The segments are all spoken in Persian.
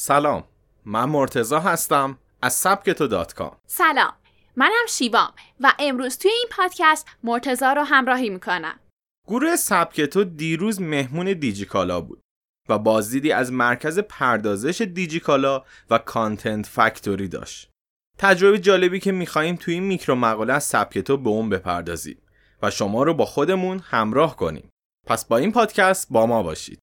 سلام من مرتضی هستم از سبکتو dot com. سلام منم شیوام و امروز توی این پادکست مرتضی رو همراهی می‌کنم. گروه سبکتو دیروز مهمون دیجیکالا بود و بازدیدی از مرکز پردازش دیجیکالا و content factory داشت. تجربه جالبی که میخواییم توی این میکرو مقاله از سبکتو به اون بپردازیم و شما رو با خودمون همراه کنیم. پس با این پادکست با ما باشید.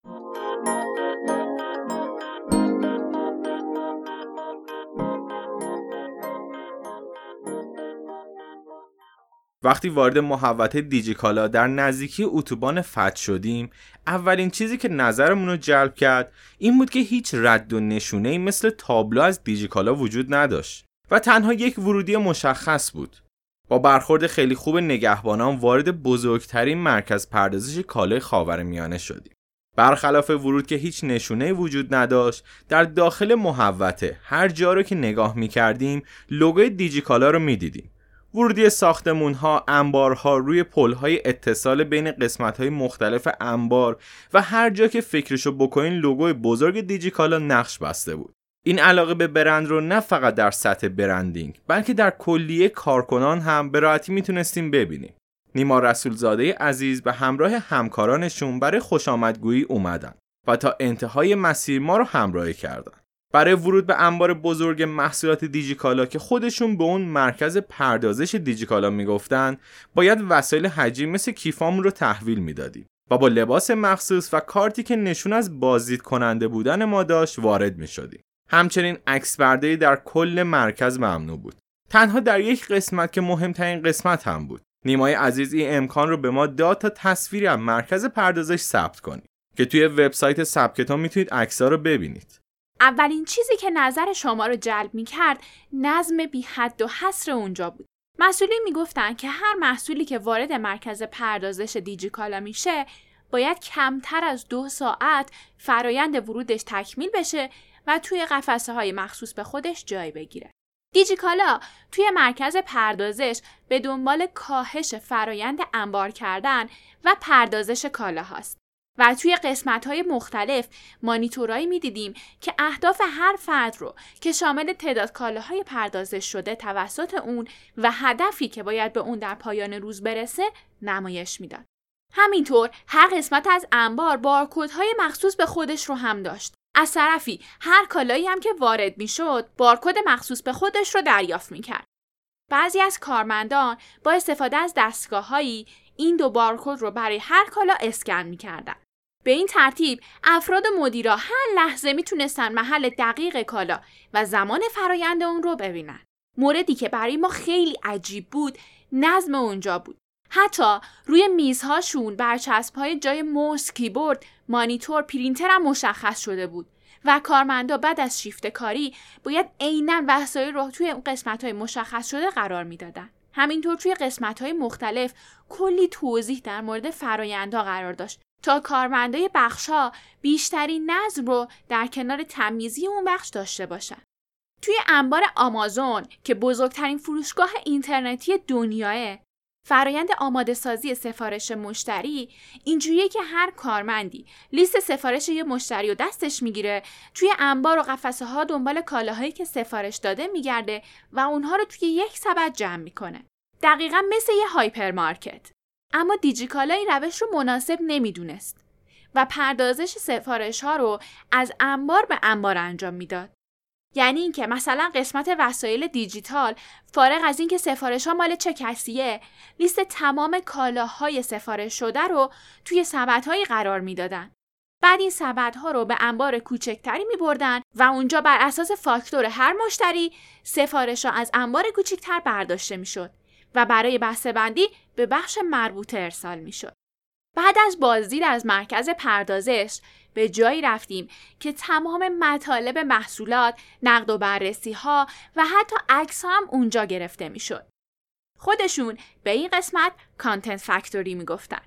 وقتی وارد محوطه دیجیکالا در نزدیکی اتوبان فت شدیم اولین چیزی که نظرمون رو جلب کرد این بود که هیچ رد و نشونه مثل تابلو از دیجیکالا وجود نداشت و تنها یک ورودی مشخص بود. با برخورد خیلی خوب نگهبانان وارد بزرگترین مرکز پردازش کالای خاورمیانه شدیم. برخلاف ورود که هیچ نشونه وجود نداشت در داخل محوطه هر جا رو که نگاه می کردیم لوگوی دیجیکالا رو می دیدیم ورودی ساختمون ها، انبارها، روی پل های اتصال بین قسمت های مختلف انبار و هر جا که فکرشو بکنین لوگوی بزرگ دیجیکالا نقش بسته بود. این علاقه به برند رو نه فقط در سطح برندینگ بلکه در کلیه کارکنان هم به راحتی می‌تونستیم ببینیم. نیما رسولزاده عزیز به همراه همکارانشون برای خوش آمدگویی اومدن و تا انتهای مسیر ما رو همراهی کردن. برای ورود به انبار بزرگ محصولات دیجیکالا که خودشون به اون مرکز پردازش دیجیکالا می‌گفتن باید وسایل حجی مثل کیفامون رو تحویل می‌دادیم و با لباس مخصوص و کارتی که نشون از بازدید کننده بودن ما داشت وارد می شدیم. همچنین عکس در کل مرکز ممنوع بود. تنها در یک قسمت که مهمترین قسمت هم بود. نیمای عزیز این امکان رو به ما داد تا تصویری از مرکز پردازش ثبت کنیم که توی وبسایت سبکتا می‌تونید عکس‌ها رو ببینید. اولین چیزی که نظر شما رو جلب می کرد نظم بی حد و حصر اونجا بود. مسئولین می‌گفتن که هر محصولی که وارد مرکز پردازش دیجیکالا میشه باید کمتر از دو ساعت فرایند ورودش تکمیل بشه و توی قفسه های مخصوص به خودش جای بگیره. دیجیکالا توی مرکز پردازش به دنبال کاهش فرایند انبار کردن و پردازش کالا هاست. و توی قسمت های مختلف مانیتورایی می دیدیم که اهداف هر فرد رو که شامل تعداد کالاهای پردازش شده توسط اون و هدفی که باید به اون در پایان روز برسه نمایش می‌داد. همینطور هر قسمت از انبار بارکدهای مخصوص به خودش رو هم داشت. از طرفی هر کالایی هم که وارد می‌شد بارکد مخصوص به خودش رو دریافت می‌کرد. بعضی از کارمندان با استفاده از دستگاههایی این دو بارکد رو برای هر کالا اسکن می‌کردن. به این ترتیب افراد مدیرا هر لحظه می‌تونستن محل دقیق کالا و زمان فرایند اون رو ببینن. موردی که برای ما خیلی عجیب بود نظم اونجا بود. حتی روی میزهاشون برچسب های جای موس کیبورد، مانیتور، پرینتر هم مشخص شده بود و کارمندا بعد از شیفت کاری باید عینا وسایل رو توی قسمت های مشخص شده قرار می‌دادن. همینطور توی قسمت های مختلف کلی توضیح در مورد فرایندها قرار داشت تا کارمندای بخشها بیشترین نظم رو در کنار تمیزی اون بخش داشته باشن. توی انبار آمازون که بزرگترین فروشگاه اینترنتی دنیاه فرایند آماده سازی سفارش مشتری اینجوریه که هر کارمندی لیست سفارش یه مشتری رو دستش می‌گیره توی انبار و قفسه ها دنبال کالاهایی که سفارش داده میگرده و اونها رو توی یک سبد جمع می‌کنه دقیقا مثل یه هایپرمارکت اما دیجیکالا این روش رو مناسب نمی‌دونست و پردازش سفارش ها رو از انبار به انبار انجام می‌داد. یعنی اینکه مثلا قسمت وسایل دیجیتال فارغ از اینکه سفارش ها مال چه کسیه لیست تمام کالاهای سفارش شده رو توی سبدهایی قرار می‌دادن. بعد این سبدها رو به انبار کوچکتری می بردن و اونجا بر اساس فاکتور هر مشتری سفارش ها از انبار کوچکتر برداشته می شد و برای بسته بندی به بخش مربوطه ارسال می شد. بعد از بازدید از مرکز پردازش به جایی رفتیم که تمام مطالب محصولات، نقد و بررسی ها و حتی عکس هم اونجا گرفته می شد. خودشون به این قسمت کانتنت فکتوری می گفتن.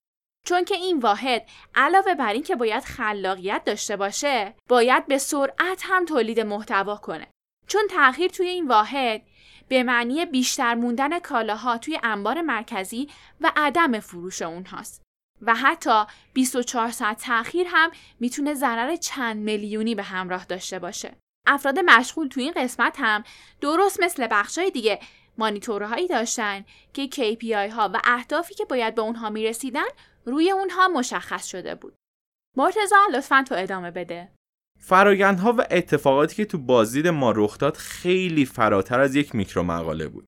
چون که این واحد علاوه بر این که باید خلاقیت داشته باشه باید به سرعت هم تولید محتوا کنه چون تأخیر توی این واحد به معنی بیشتر موندن کالاها توی انبار مرکزی و عدم فروش اونهاست. و حتی 24 ساعت تأخیر هم می‌تونه ضرر چند میلیونی به همراه داشته باشه. افراد مشغول تو این قسمت هم درست مثل بخشای دیگه مانیتورهایی داشتن که KPI ها و اهدافی که باید به اونها می‌رسیدن روی اونها مشخص شده بود. مرتزا لطفا تو ادامه بده. فرایندها و اتفاقاتی که تو بازدید ما رخ داد خیلی فراتر از یک میکرو مقاله بود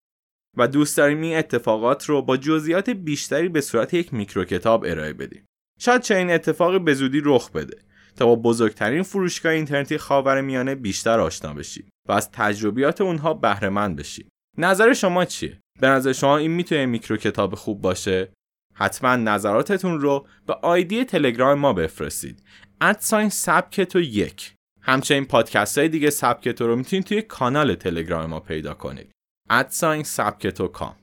و دوست داریم این اتفاقات رو با جزئیات بیشتری به صورت یک میکرو کتاب ارائه بدیم. شاید چه این اتفاقی به زودی رخ بده تا با بزرگترین فروشگاه اینترنتی خاورمیانه بیشتر آشنا بشید و از تجربیات اونها بهره مند بشید. نظر شما چیه؟ به نظر شما این می‌تونه میکرو کتاب خوب باشه؟ حتما نظراتتون رو به آیدی تلگرام ما بفرستید. ادساین سبکتو یک همچنین پادکست های دیگه سبکتو رو می‌تونید توی کانال تلگرام ما پیدا کنید. ادساین سبکتو کام